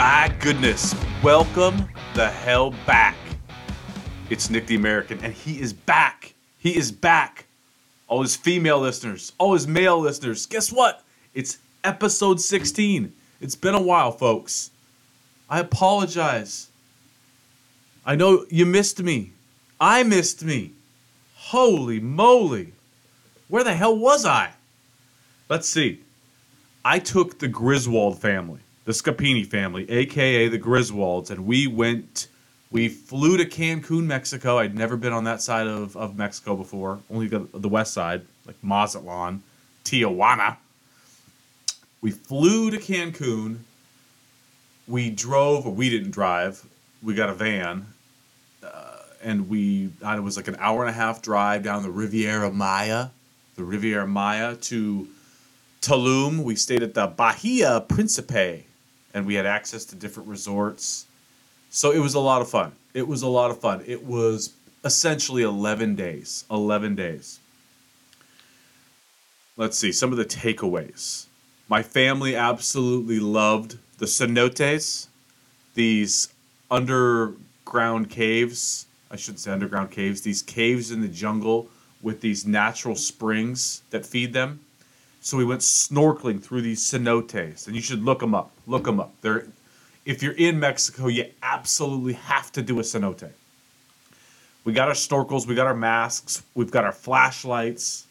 My goodness. Welcome the hell back. It's Nick the American, and he is back. He is back. All his female listeners, all his male listeners, guess what? It's episode 16. It's been a while, folks. I apologize. I know you missed me. I missed me. Holy moly. Where the hell was I? Let's see. I took the Griswold family, the Scapini family, aka the Griswolds, and we went. We flew to Cancun, Mexico. I'd never been on that side of, of Mexico before, only the, the west side, like Mazatlan, Tijuana. We flew to Cancun. We drove, or we didn't drive. We got a van, uh, and we. It was like an hour and a half drive down the Riviera Maya, the Riviera Maya to Tulum. We stayed at the Bahia Principe, and we had access to different resorts. So it was a lot of fun. It was a lot of fun. It was essentially 11 days. 11 days. Let's see some of the takeaways. My family absolutely loved the cenotes, these underground caves. I shouldn't say underground caves, these caves in the jungle with these natural springs that feed them. So we went snorkeling through these cenotes, and you should look them up. Look them up. They're, if you're in Mexico, you absolutely have to do a cenote. We got our snorkels, we got our masks, we've got our flashlights.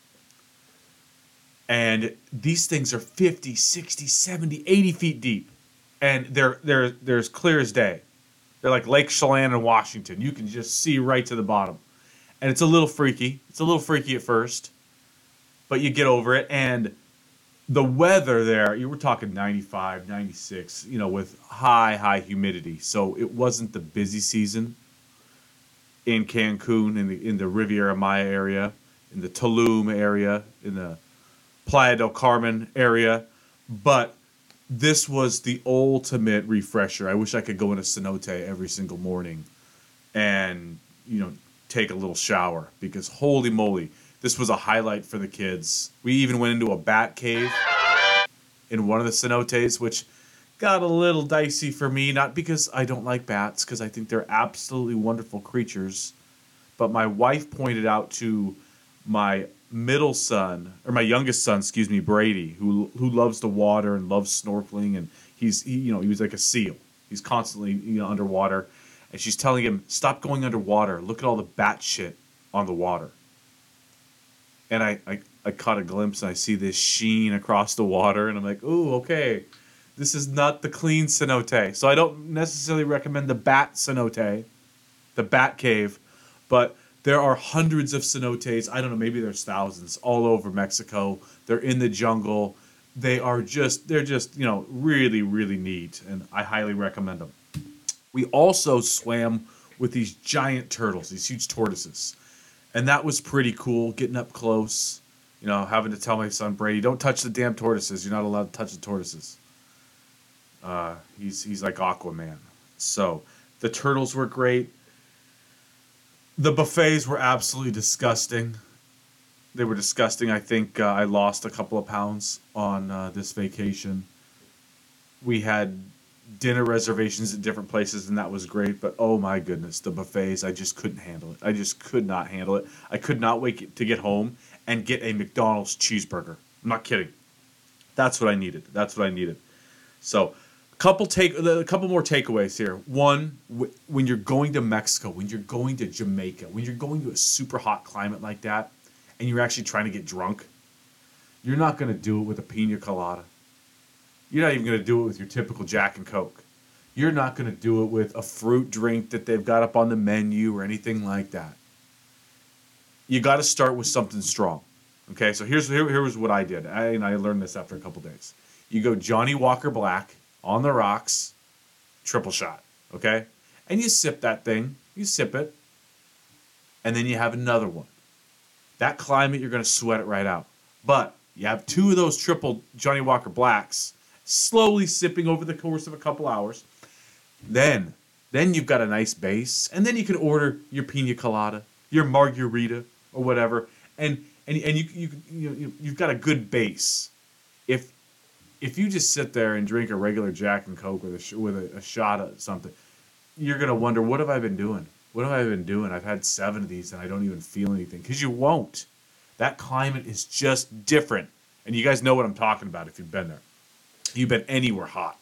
And these things are 50, 60, 70, 80 feet deep. And they're they're they're as clear as day. They're like Lake Chelan in Washington. You can just see right to the bottom. And it's a little freaky. It's a little freaky at first, but you get over it. And the weather there, you were talking 95, 96, you know, with high, high humidity. So it wasn't the busy season in Cancun, in the in the Riviera Maya area, in the Tulum area, in the Playa del Carmen area, but this was the ultimate refresher. I wish I could go in a cenote every single morning and, you know, take a little shower because holy moly, this was a highlight for the kids. We even went into a bat cave in one of the cenotes, which got a little dicey for me, not because I don't like bats, because I think they're absolutely wonderful creatures, but my wife pointed out to my middle son or my youngest son, excuse me, Brady, who who loves the water and loves snorkeling, and he's he, you know he was like a seal. He's constantly you know underwater, and she's telling him stop going underwater. Look at all the bat shit on the water. And I I, I caught a glimpse and I see this sheen across the water, and I'm like, ooh, okay. This is not the clean cenote. So I don't necessarily recommend the bat cenote, the bat cave, but there are hundreds of cenotes. I don't know, maybe there's thousands all over Mexico. They're in the jungle. They are just, they're just, you know, really, really neat. And I highly recommend them. We also swam with these giant turtles, these huge tortoises. And that was pretty cool, getting up close, you know, having to tell my son Brady, don't touch the damn tortoises. You're not allowed to touch the tortoises. Uh, he's, he's like Aquaman. So the turtles were great the buffets were absolutely disgusting. They were disgusting. I think uh, I lost a couple of pounds on uh, this vacation. We had dinner reservations at different places, and that was great. But oh my goodness, the buffets, I just couldn't handle it. I just could not handle it. I could not wait to get home and get a McDonald's cheeseburger. I'm not kidding. That's what I needed. That's what I needed. So couple take uh, a couple more takeaways here. One, when you're going to Mexico, when you're going to Jamaica, when you're going to a super hot climate like that, and you're actually trying to get drunk, you're not going to do it with a pina colada. You're not even going to do it with your typical Jack and Coke. You're not going to do it with a fruit drink that they've got up on the menu or anything like that. You got to start with something strong. Okay, so here's here, here's what I did. I, and I learned this after a couple days. You go Johnnie Walker Black on the rocks, triple shot. Okay? And you sip that thing, you sip it, and then you have another one. That climate, you're going to sweat it right out. But you have two of those triple Johnnie Walker Blacks slowly sipping over the course of a couple hours. Then, then you've got a nice base, and then you can order your pina colada, your margarita, or whatever, and and and you you you you've got a good base. If if you just sit there and drink a regular Jack and Coke with a with a, a shot of something, you're gonna wonder what have I been doing? What have I been doing? I've had seven of these and I don't even feel anything because you won't. That climate is just different, and you guys know what I'm talking about if you've been there. You've been anywhere hot.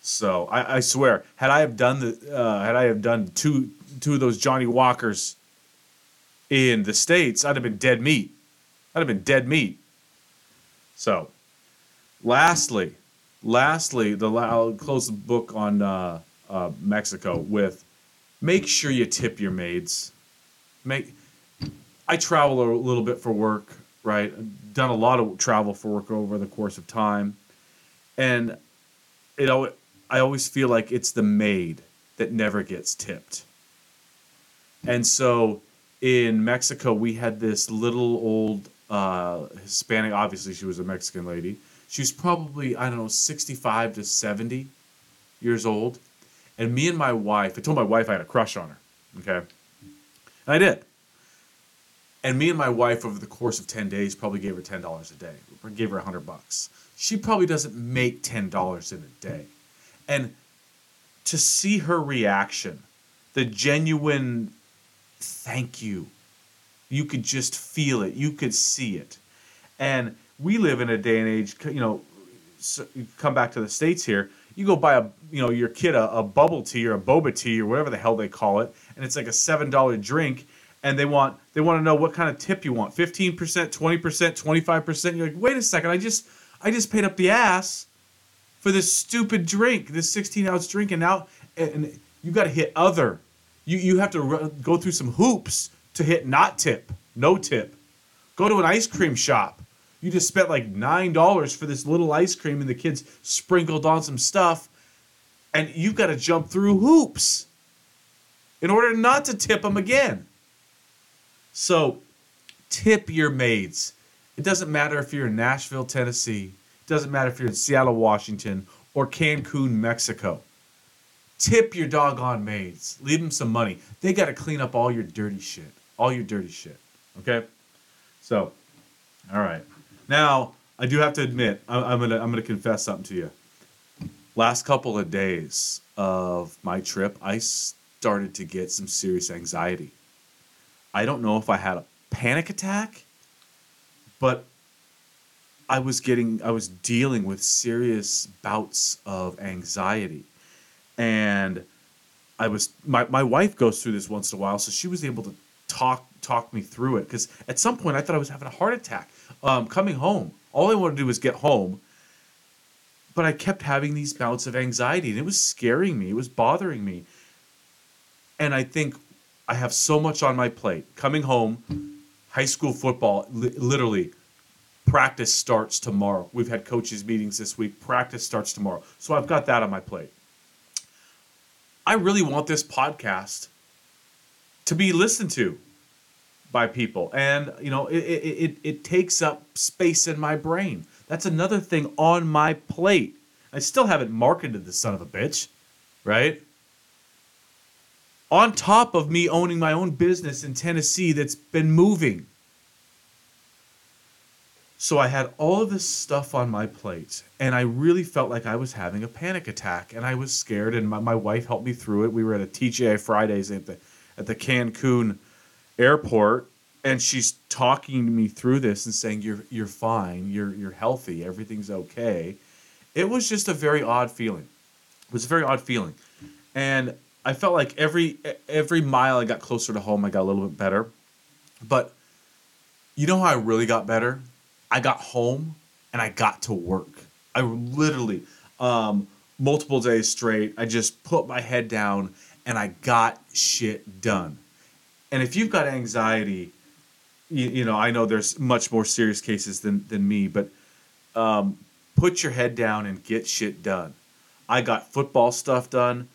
So I, I swear, had I have done the uh, had I have done two two of those Johnnie Walkers in the states, I'd have been dead meat. I'd have been dead meat. So, lastly, lastly, the I'll close the book on uh, uh, Mexico with make sure you tip your maids. Make I travel a little bit for work, right? I've done a lot of travel for work over the course of time, and it I always feel like it's the maid that never gets tipped. And so in Mexico, we had this little old uh, Hispanic, obviously, she was a Mexican lady. She was probably, I don't know, 65 to 70 years old. And me and my wife, I told my wife I had a crush on her. Okay. And I did. And me and my wife, over the course of 10 days, probably gave her $10 a day. Or gave her 100 bucks. She probably doesn't make $10 in a day. And to see her reaction, the genuine thank you, you could just feel it, you could see it. And we live in a day and age, you know, so you come back to the States here, you go buy a, you know, your kid a, a bubble tea or a boba tea or whatever the hell they call it, and it's like a $7 drink and they want they want to know what kind of tip you want 15% 20% 25% you're like wait a second i just i just paid up the ass for this stupid drink, this 16 ounce drink, and now and you got to hit other. You you have to go through some hoops to hit not tip, no tip. Go to an ice cream shop. You just spent like nine dollars for this little ice cream, and the kids sprinkled on some stuff, and you've got to jump through hoops in order not to tip them again. So, tip your maids. It doesn't matter if you're in Nashville, Tennessee It doesn't matter if you're in Seattle, Washington, or Cancun, Mexico. Tip your doggone maids. Leave them some money. They got to clean up all your dirty shit. All your dirty shit. Okay? So, all right. Now, I do have to admit, I'm gonna I'm gonna confess something to you. Last couple of days of my trip, I started to get some serious anxiety. I don't know if I had a panic attack, but I was getting, I was dealing with serious bouts of anxiety. And I was, my, my wife goes through this once in a while, so she was able to talk talk me through it. Because at some point I thought I was having a heart attack. Um, coming home, all I wanted to do was get home. But I kept having these bouts of anxiety, and it was scaring me. It was bothering me. And I think I have so much on my plate. Coming home, high school football, li- literally practice starts tomorrow. We've had coaches meetings this week. Practice starts tomorrow. So I've got that on my plate. I really want this podcast to be listened to by people. And, you know, it, it, it, it takes up space in my brain. That's another thing on my plate. I still haven't marketed the son of a bitch, right? On top of me owning my own business in Tennessee that's been moving so I had all of this stuff on my plate, and I really felt like I was having a panic attack, and I was scared. And my, my wife helped me through it. We were at a TGI Fridays at the at the Cancun airport, and she's talking to me through this and saying, "You're you're fine. You're you're healthy. Everything's okay." It was just a very odd feeling. It was a very odd feeling, and I felt like every every mile I got closer to home, I got a little bit better. But you know how I really got better? I got home and I got to work. I literally, um, multiple days straight, I just put my head down and I got shit done. And if you've got anxiety, you, you know, I know there's much more serious cases than, than me, but um, put your head down and get shit done. I got football stuff done.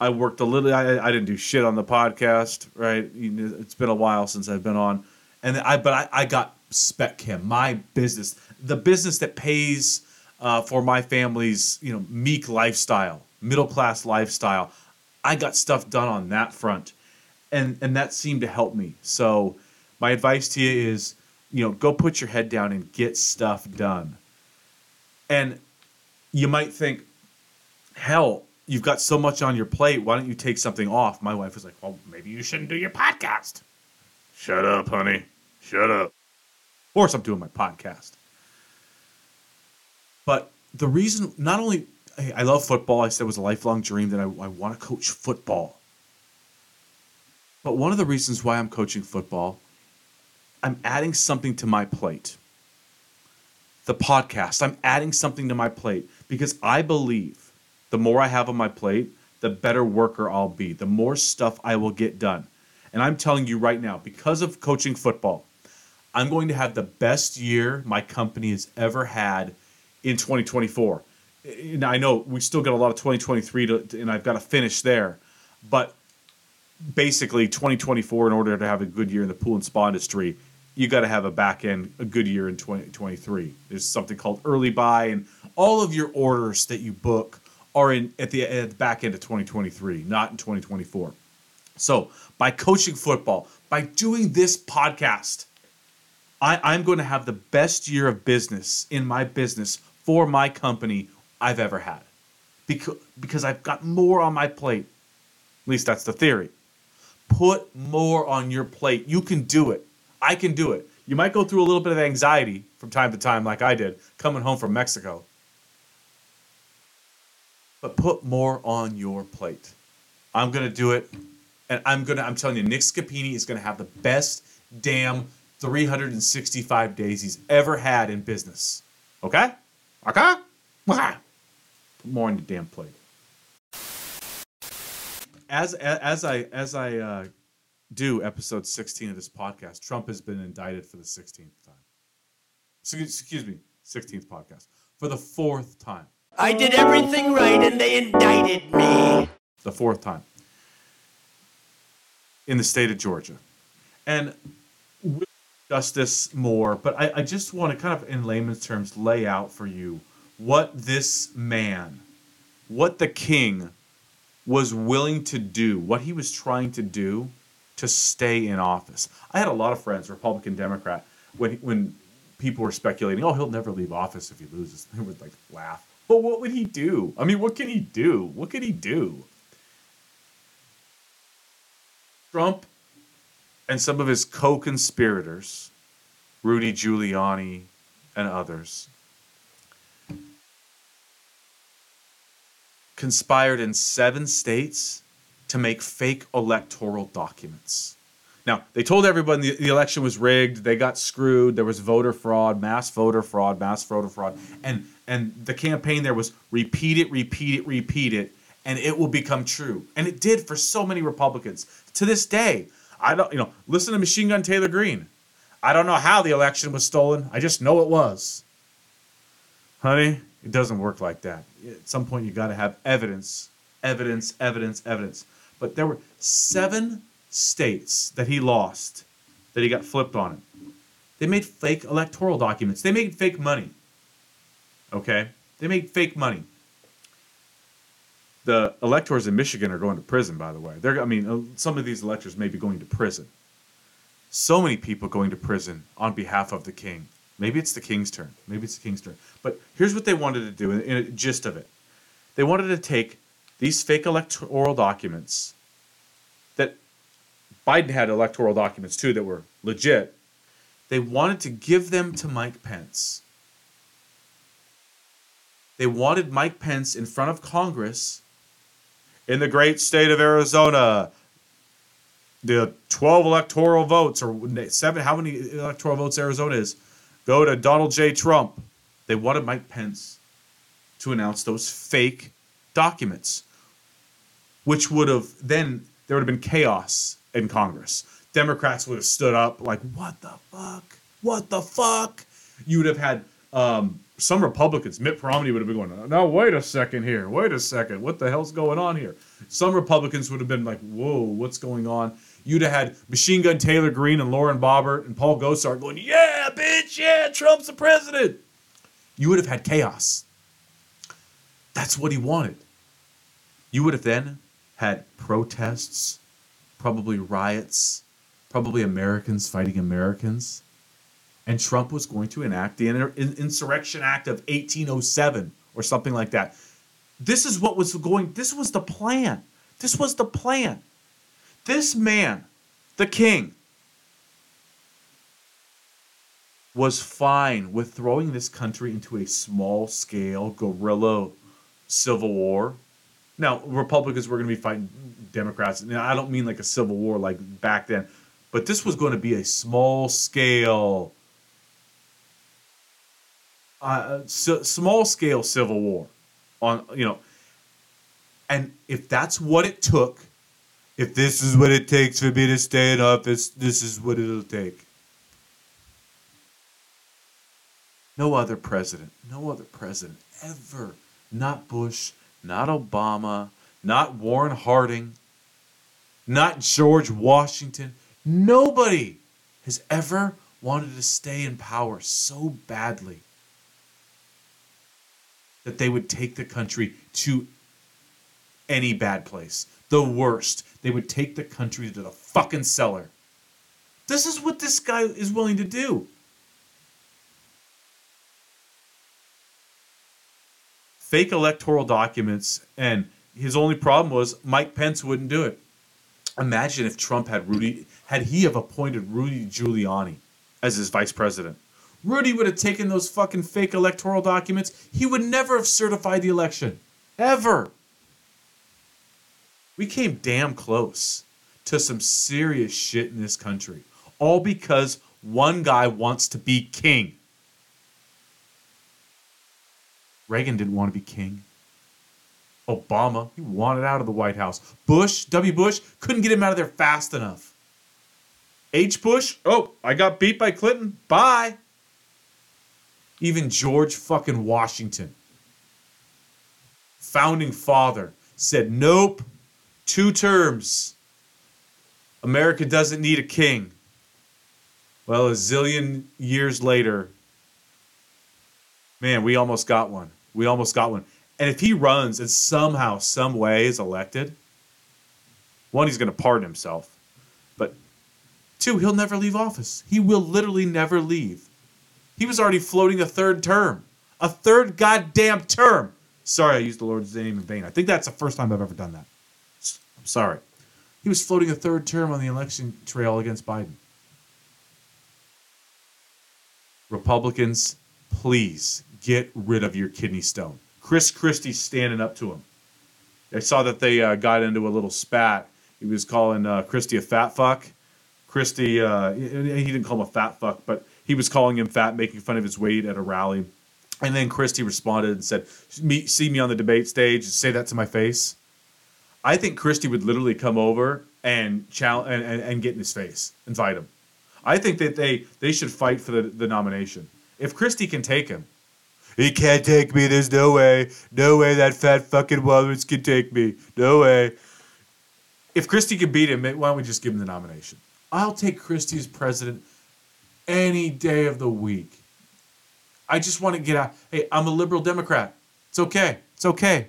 I worked a little. I, I didn't do shit on the podcast, right? It's been a while since I've been on, and I but I, I got Spec Chem, my business, the business that pays uh, for my family's you know meek lifestyle, middle class lifestyle. I got stuff done on that front, and and that seemed to help me. So my advice to you is, you know, go put your head down and get stuff done. And you might think, hell, you've got so much on your plate. Why don't you take something off? My wife was like, well, maybe you shouldn't do your podcast. Shut up, honey. Shut up. Of course, I'm doing my podcast. But the reason, not only I love football, I said it was a lifelong dream that I, I want to coach football. But one of the reasons why I'm coaching football, I'm adding something to my plate. The podcast, I'm adding something to my plate because I believe the more I have on my plate, the better worker I'll be, the more stuff I will get done. And I'm telling you right now, because of coaching football, I'm going to have the best year my company has ever had in 2024. And I know we still got a lot of 2023 to, and I've got to finish there, but basically 2024 in order to have a good year in the pool and spa industry you got to have a back end a good year in 2023 there's something called early buy and all of your orders that you book are in at the, at the back end of 2023 not in 2024 so by coaching football by doing this podcast I, i'm going to have the best year of business in my business for my company i've ever had because, because i've got more on my plate at least that's the theory Put more on your plate. You can do it. I can do it. You might go through a little bit of anxiety from time to time, like I did, coming home from Mexico. But put more on your plate. I'm to do it. And I'm to, I'm telling you, Nick Scapini is to have the best damn 365 days he's ever had in business. Okay? Okay? Put more on your damn plate as as I as I uh, do episode 16 of this podcast, Trump has been indicted for the 16th time. Excuse me, 16th podcast for the fourth time. I did everything right and they indicted me. The fourth time in the state of Georgia, and this more. But I, I just want to kind of, in layman's terms, lay out for you what this man, what the king was willing to do, what he was trying to do to stay in office. I had a lot of friends, Republican, Democrat, when when people were speculating, oh, he'll never leave office if he loses. They would like laugh. But what would he do? I mean, what can he do? What could he do? Trump and some of his co-conspirators, Rudy Giuliani and others, conspired in seven states to make fake electoral documents. Now, they told everybody the, the, election was rigged, they got screwed, there was voter fraud, mass voter fraud, mass voter fraud. And and the campaign there was repeat it, repeat it, repeat it, and it will become true. And it did for so many Republicans. To this day, I don't, you know, listen to Machine Gun Taylor Greene. I don't know how the election was stolen. I just know it was. Honey, it doesn't work like that. At some point, you got to have evidence, evidence, evidence, evidence. But there were seven states that he lost, that he got flipped on. They made fake electoral documents. They made fake money. Okay? They made fake money. The electors in Michigan are going to prison, by the way. They're, I mean, uh, some of these electors may be going to prison. So many people going to prison on behalf of the king. Maybe it's the king's turn. Maybe it's the king's turn. But here's what they wanted to do in, in a gist of it. They wanted to take these fake electoral documents that Biden had electoral documents too that were legit. They wanted to give them to Mike Pence. They wanted Mike Pence in front of Congress in the great state of Arizona. The 12 electoral votes, or seven, how many electoral votes Arizona is, go to Donald J. Trump. They wanted Mike Pence to announce those fake documents, which would have then there would have been chaos in Congress. Democrats would have stood up like, "What the fuck? What the fuck?" You would have had um, some Republicans. Mitt Romney would have been going, "Now wait a second here. Wait a second. What the hell's going on here?" Some Republicans would have been like, "Whoa, what's going on?" you'd have had Machine Gun Taylor Greene and Lauren Boebert and Paul Gosar going, yeah, bitch, yeah, Trump's the president. You would have had chaos. That's what he wanted. You would have then had protests, probably riots, probably Americans fighting Americans. And Trump was going to enact the Insurrection Act of 1807 or something like that. This is what was going, this was the plan. This was the plan. This man, the king, was fine with throwing this country into a small scale guerrilla civil war. Now, Republicans were going to be fighting Democrats. I don't mean like a civil war like back then, but this was going to be a small scale, uh, s- small scale civil war on, you know, and if that's what it took, if this is what it takes for me to stay in office, this is what it'll take. No other president, no other president ever, not Bush, not Obama, not Warren Harding, not George Washington, nobody has ever wanted to stay in power so badly that they would take the country to any bad place, the worst. They would take the country to the fucking cellar. This is what this guy is willing to do. fake electoral documents, and his only problem was Mike Pence wouldn't do it. Imagine if Trump had Rudy, had he have appointed Rudy Giuliani as his vice president. Rudy would have taken those fucking fake electoral documents. He would never have certified the election. Ever. We came damn close to some serious shit in this country. All because one guy wants to be king. Reagan didn't want to be king. Obama, he wanted out of the White House. Bush, W. Bush, couldn't get him out of there fast enough. H. Bush, oh, I got beat by Clinton. Bye. Even George fucking Washington, founding father, said, nope, two terms. America doesn't need a king. Well, a zillion years later, man, we almost got one. We almost got one. And if he runs and somehow, some way is elected, one, he's going to pardon himself. But two, he'll never leave office. He will literally never leave. He was already floating a third term. A third goddamn term. Sorry, I used the Lord's name in vain. I think that's the first time I've ever done that. I'm sorry. He was floating a third term on the election trail against Biden. Republicans, please get rid of your kidney stone. Chris Christie's standing up to him. I saw that they uh, got into a little spat. He was calling uh, Christie a fat fuck. Christie, uh, he didn't call him a fat fuck, but he was calling him fat, making fun of his weight at a rally. And then Christie responded and said, "Me- See me on the debate stage and say that to my face. I think Christie would literally come over and, challenge and, and, and get in his face, invite him. I think that they, they should fight for the, the nomination. If Christie can take him, he can't take me. There's no way. No way that fat fucking Walrus can take me. No way. If Christie can beat him, why don't we just give him the nomination? I'll take Christie as president any day of the week. I just want to get out. Hey, I'm a liberal Democrat. It's okay. It's okay.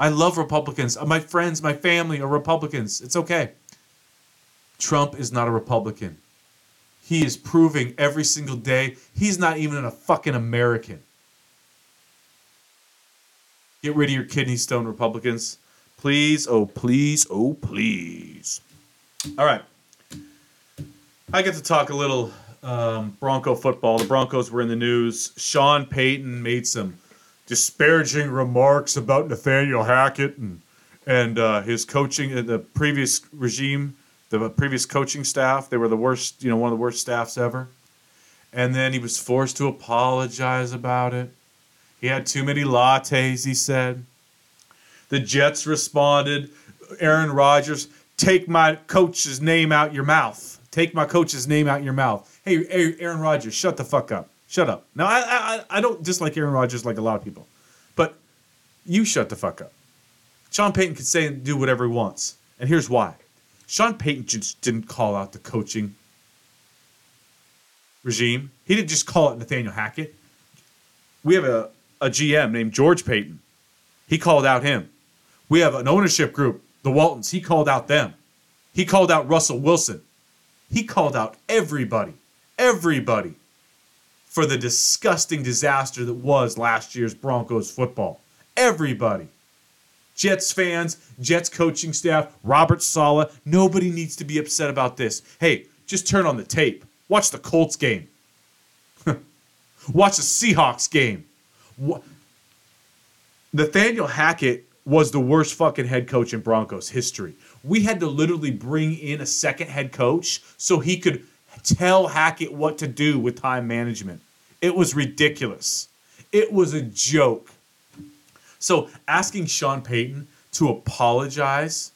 I love Republicans. Uh, my friends, my family are Republicans. It's okay. Trump is not a Republican. He is proving every single day he's not even a fucking American. Get rid of your kidney stone, Republicans. Please, oh, please, oh, please. All right. I get to talk a little um, Bronco football. The Broncos were in the news. Sean Payton made some disparaging remarks about Nathaniel Hackett and and uh, his coaching in the previous regime, the previous coaching staff. They were the worst, you know, one of the worst staffs ever. And then he was forced to apologize about it. He had too many lattes, he said. The Jets responded, Aaron Rodgers, take my coach's name out your mouth. Take my coach's name out your mouth. Hey, Aaron Rodgers, shut the fuck up. Shut up. Now, I, I, I don't dislike Aaron Rodgers like a lot of people, but you shut the fuck up. Sean Payton can say and do whatever he wants. And here's why. Sean Payton just didn't call out the coaching regime. He didn't just call it Nathaniel Hackett. We have a, a GM named George Paton. He called out him. We have an ownership group, the Waltons. He called out them. He called out Russell Wilson. He called out everybody, everybody for the disgusting disaster that was last year's Broncos football. Everybody. Jets fans, Jets coaching staff, Robert Saleh, nobody needs to be upset about this. Hey, just turn on the tape. Watch the Colts game. Watch the Seahawks game. Wha- Nathaniel Hackett was the worst fucking head coach in Broncos history. We had to literally bring in a second head coach so he could tell Hackett what to do with time management. It was ridiculous. It was a joke. So asking Sean Payton to apologize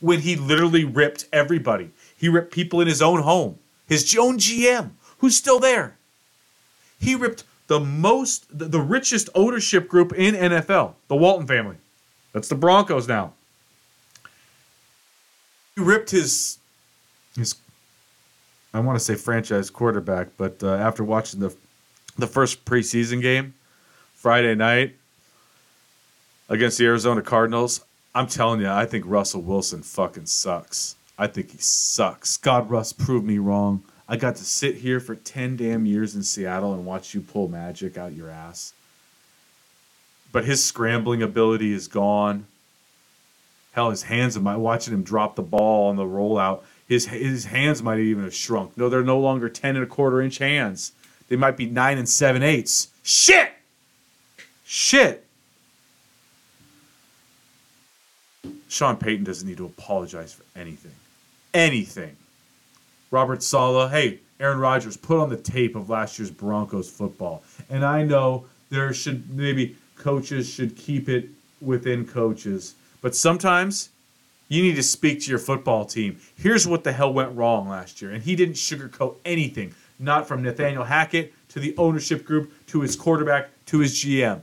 when he literally ripped everybody. He ripped people in his own home, his own GM, who's still there. He ripped the most, the, richest ownership group in NFL, the Walton family. That's the Broncos now. He ripped his, his, I want to say franchise quarterback, but uh, after watching the, the first preseason game Friday night against the Arizona Cardinals, I'm telling you, I think Russell Wilson fucking sucks. I think he sucks. God, Russ, prove me wrong. I got to sit here for 10 damn years in Seattle and watch you pull magic out your ass. But his scrambling ability is gone. Hell, his hands, might watching him drop the ball on the rollout, his, his hands might even have shrunk. No, they're no longer 10 and a quarter inch hands. They might be 9 and 7 eighths. Shit! Shit! Sean Payton doesn't need to apologize for anything. Anything. Robert Saleh, hey, Aaron Rodgers, put on the tape of last year's Broncos football. And I know there should maybe coaches should keep it within coaches, but sometimes you need to speak to your football team. Here's what the hell went wrong last year. And he didn't sugarcoat anything, not from Nathaniel Hackett to the ownership group to his quarterback to his GM.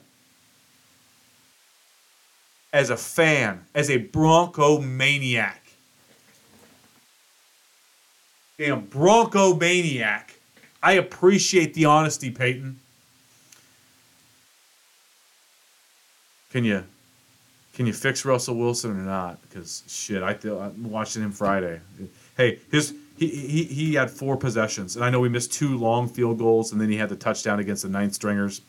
As a fan, as a Bronco maniac, damn Bronco maniac. I appreciate the honesty, Payton. Can you can you fix Russell Wilson or not? Because shit, I feel I'm watching him Friday. Hey, his he, he he had four possessions, and I know we missed two long field goals, and then he had the touchdown against the ninth stringers.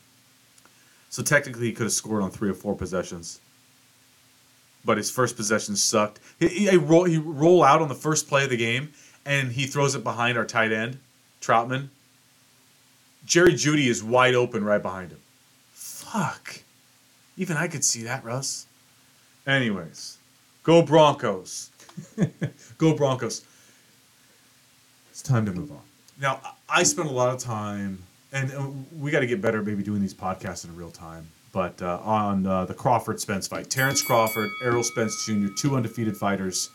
So technically, he could have scored on three or four possessions. But his first possession sucked. He, he, he roll he roll out on the first play of the game, and he throws it behind our tight end, Trautman. Jerry Jeudy is wide open right behind him. Fuck. Even I could see that, Russ. Anyways, go Broncos. go Broncos. It's time to move on. Now, I spent a lot of time, and we got to get better maybe doing these podcasts in real time. But uh, on uh, the Crawford Spence fight, Terrence Crawford, Errol Spence Jr., two undefeated fighters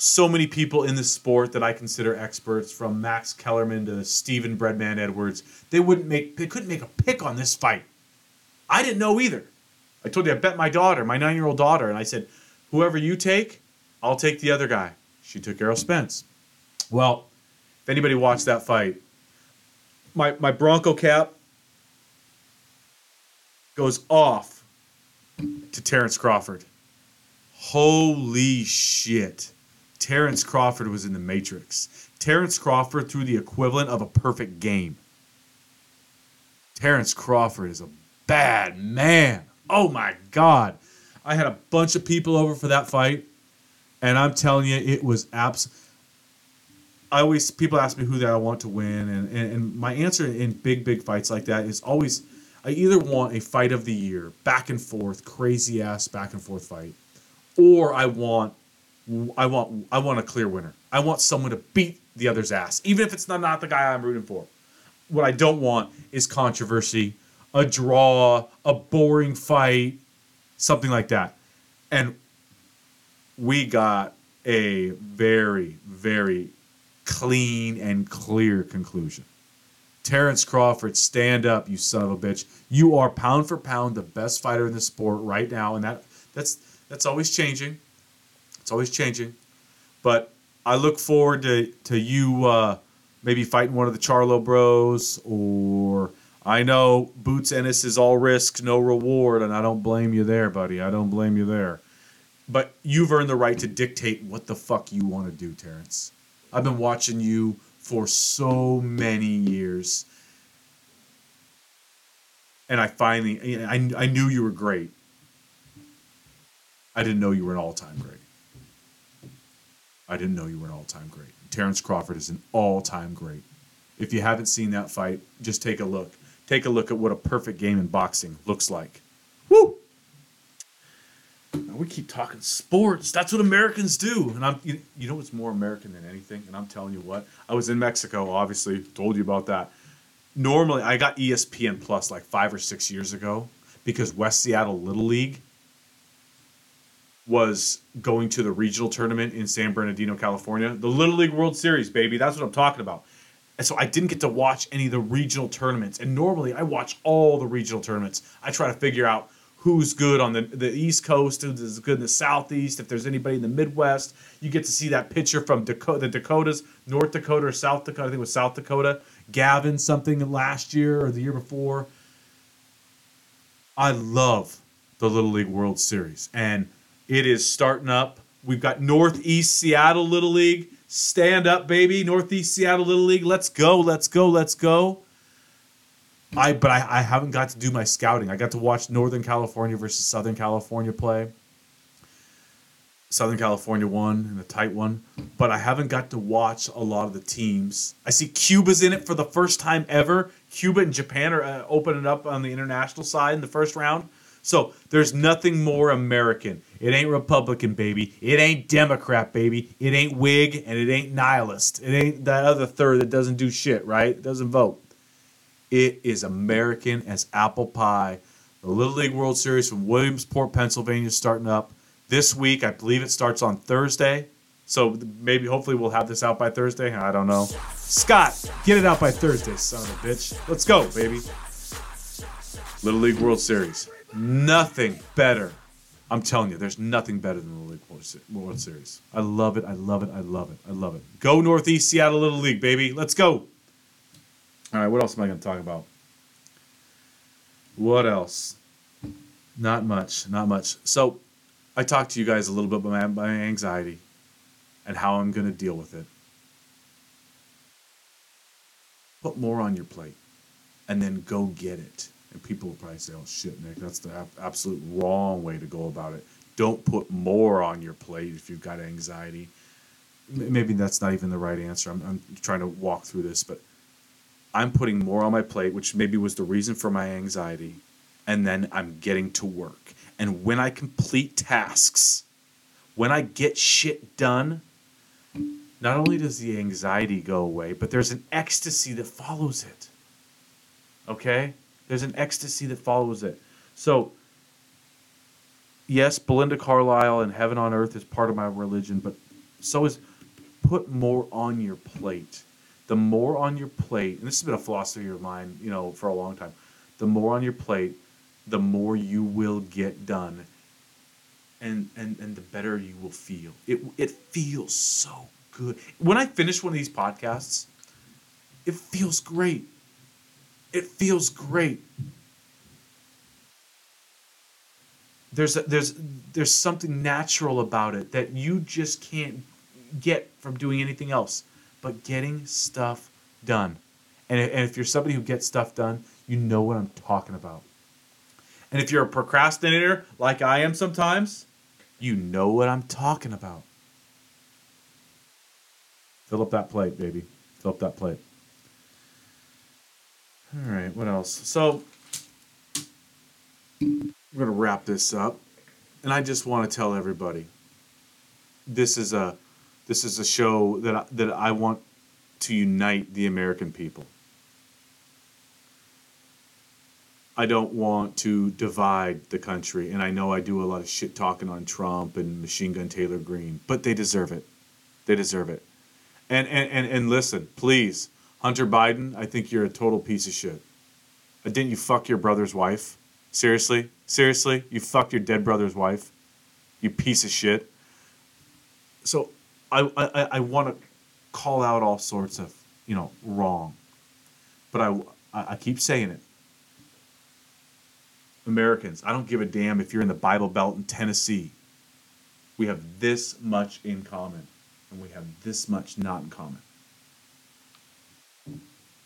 so many people in this sport that I consider experts, from Max Kellerman to Stephen Breadman Edwards, they wouldn't make they couldn't make a pick on this fight. I didn't know either. I told you I bet my daughter, my nine year old daughter, and I said, whoever you take, I'll take the other guy. She took Errol Spence. Well, if anybody watched that fight, my my Bronco cap goes off to Terrence Crawford. Holy shit. Terrence Crawford was in the Matrix. Terrence Crawford threw the equivalent of a perfect game. Terrence Crawford is a bad man. Oh my God. I had a bunch of people over for that fight, and I'm telling you, it was abs. I always people ask me who that I want to win, and, and, and my answer in big, big fights like that is always I either want a fight of the year, back and forth, crazy ass back and forth fight, or I want I want I want a clear winner. I want someone to beat the other's ass, even if it's not, not the guy I'm rooting for. What I don't want is controversy, a draw, a boring fight, something like that. And we got a very, very clean and clear conclusion. Terrence Crawford, stand up, you son of a bitch. You are pound for pound the best fighter in the sport right now, and that that's that's always changing. It's always changing. But I look forward to, to you uh, maybe fighting one of the Charlo bros, or I know Boots Ennis is all risk, no reward, and I don't blame you there, buddy. I don't blame you there. But you've earned the right to dictate what the fuck you want to do, Terrence. I've been watching you for so many years. And I finally, I, I knew you were great. I didn't know you were an all time great. I didn't know you were an all time great. Terrence Crawford is an all time great. If you haven't seen that fight, just take a look. Take a look at what a perfect game in boxing looks like. Woo! Now we keep talking sports. That's what Americans do. And I'm, you, you know what's more American than anything? And I'm telling you what. I was in Mexico, obviously, told you about that. Normally, I got ESPN Plus like five or six years ago because West Seattle Little League was going to the regional tournament in San Bernardino, California. The Little League World Series, baby. That's what I'm talking about. And so I didn't get to watch any of the regional tournaments. And normally I watch all the regional tournaments. I try to figure out who's good on the, the East Coast, who's good in the Southeast, if there's anybody in the Midwest. You get to see that picture from Dakota, the Dakotas, North Dakota or South Dakota. I think it was South Dakota. Gavin something last year or the year before. I love the Little League World Series. And it is starting up. We've got Northeast Seattle Little League. Stand up, baby. Northeast Seattle Little League. Let's go. Let's go. Let's go. I but I, I haven't got to do my scouting. I got to watch Northern California versus Southern California play. Southern California won in a tight one, but I haven't got to watch a lot of the teams. I see Cuba's in it for the first time ever. Cuba and Japan are uh, opening up on the international side in the first round. So there's nothing more American. It ain't Republican, baby. It ain't Democrat, baby. It ain't Whig and it ain't nihilist. It ain't that other third that doesn't do shit, right? It doesn't vote. It is American as apple pie. The Little League World Series from Williamsport, Pennsylvania, starting up this week. I believe it starts on Thursday. So maybe, hopefully, we'll have this out by Thursday. I don't know. Scott, get it out by Thursday, son of a bitch. Let's go, baby. Little League World Series. Nothing better. I'm telling you, there's nothing better than the League World Series. I love it. I love it. I love it. I love it. Go Northeast Seattle Little League, baby. Let's go. All right, what else am I going to talk about? What else? Not much. Not much. So, I talked to you guys a little bit about my anxiety and how I'm going to deal with it. Put more on your plate and then go get it. And people will probably say, oh shit, Nick, that's the ab- absolute wrong way to go about it. Don't put more on your plate if you've got anxiety. M- Maybe that's not even the right answer. I'm, I'm trying to walk through this, but I'm putting more on my plate, which maybe was the reason for my anxiety. And then I'm getting to work. And when I complete tasks, when I get shit done, not only does the anxiety go away, but there's an ecstasy that follows it. Okay? There's an ecstasy that follows it. So, yes, Belinda Carlisle and Heaven on Earth is part of my religion, but so is put more on your plate. The more on your plate, and this has been a philosophy of mine, you know, for a long time. The more on your plate, the more you will get done, and and and the better you will feel. It it feels so good when I finish one of these podcasts. It feels great. It feels great. There's a, there's there's something natural about it that you just can't get from doing anything else but getting stuff done. And, and if you're somebody who gets stuff done, you know what I'm talking about. And if you're a procrastinator like I am sometimes, you know what I'm talking about. Fill up that plate, baby. Fill up that plate. All right, what else? So we're gonna wrap this up, and I just want to tell everybody this is a this is a show that I, that I want to unite the American people. I don't want to divide the country, and I know I do a lot of shit talking on Trump and Machine Gun Taylor Greene, but they deserve it. They deserve it. And and and, and listen, please, Hunter Biden, I think you're a total piece of shit. Uh, Didn't you fuck your brother's wife? Seriously? Seriously? You fucked your dead brother's wife? You piece of shit. So I I, I want to call out all sorts of, you know, wrong. But I, I I keep saying it. Americans, I don't give a damn if you're in the Bible Belt in Tennessee. We have this much in common. and we have this much not in common.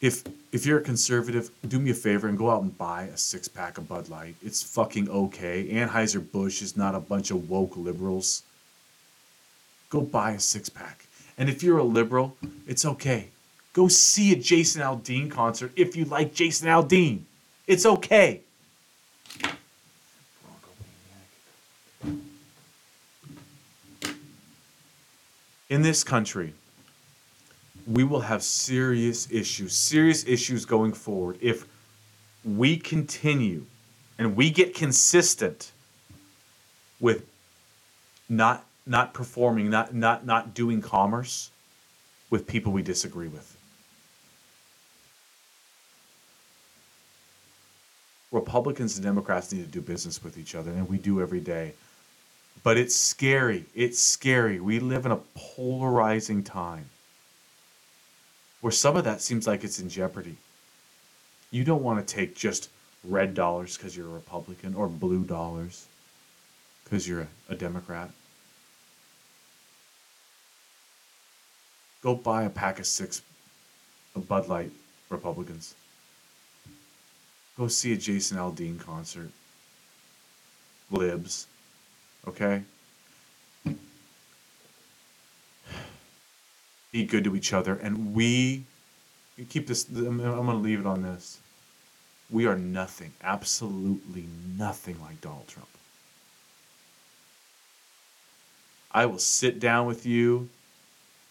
If if you're a conservative, do me a favor and go out and buy a six pack of Bud Light. It's fucking okay. Anheuser Busch is not a bunch of woke liberals. Go buy a six pack. And if you're a liberal, it's okay. Go see a Jason Aldean concert if you like Jason Aldean. It's okay. In this country, we will have serious issues, serious issues going forward if we continue and we get consistent with not not performing, not not not doing commerce with people we disagree with. Republicans and Democrats need to do business with each other, and we do every day. But it's scary. It's scary. We live in a polarizing time where some of that seems like it's in jeopardy. You don't want to take just red dollars because you're a Republican or blue dollars because you're a, a Democrat. Go buy a pack of six of Bud Light Republicans. Go see a Jason Aldean concert. Libs. Okay? Be good to each other. And we, keep this, I'm going to leave it on this. We are nothing, absolutely nothing like Donald Trump. I will sit down with you,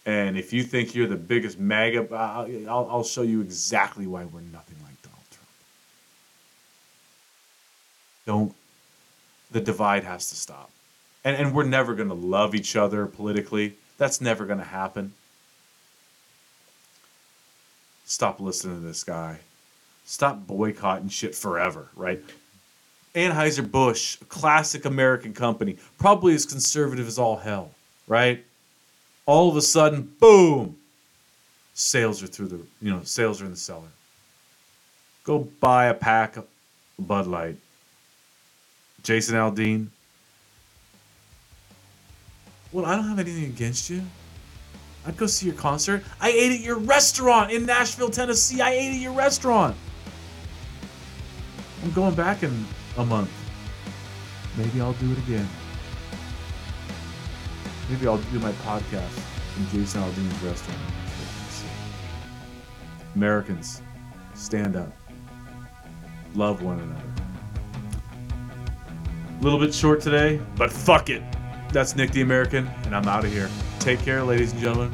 and if you think you're the biggest MAGA, I'll, I'll, I'll show you exactly why we're nothing like Donald Trump. Don't, the divide has to stop. And, and we're never going to love each other politically. That's never going to happen. Stop listening to this guy. Stop boycotting shit forever, right? Anheuser-Busch, a classic American company, probably as conservative as all hell, right? All of a sudden, boom, sales are through the, you know, sales are in the cellar. Go buy a pack of Bud Light. Jason Aldean. Well, I don't have anything against you. I'd go see your concert. I ate at your restaurant in Nashville, Tennessee. I ate at your restaurant. I'm going back in a month. Maybe I'll do it again. Maybe I'll do my podcast in Jason Aldean's restaurant. Americans, stand up. Love one another. A little bit short today, but fuck it. That's Nick the American, and I'm out of here. Take care, ladies and gentlemen.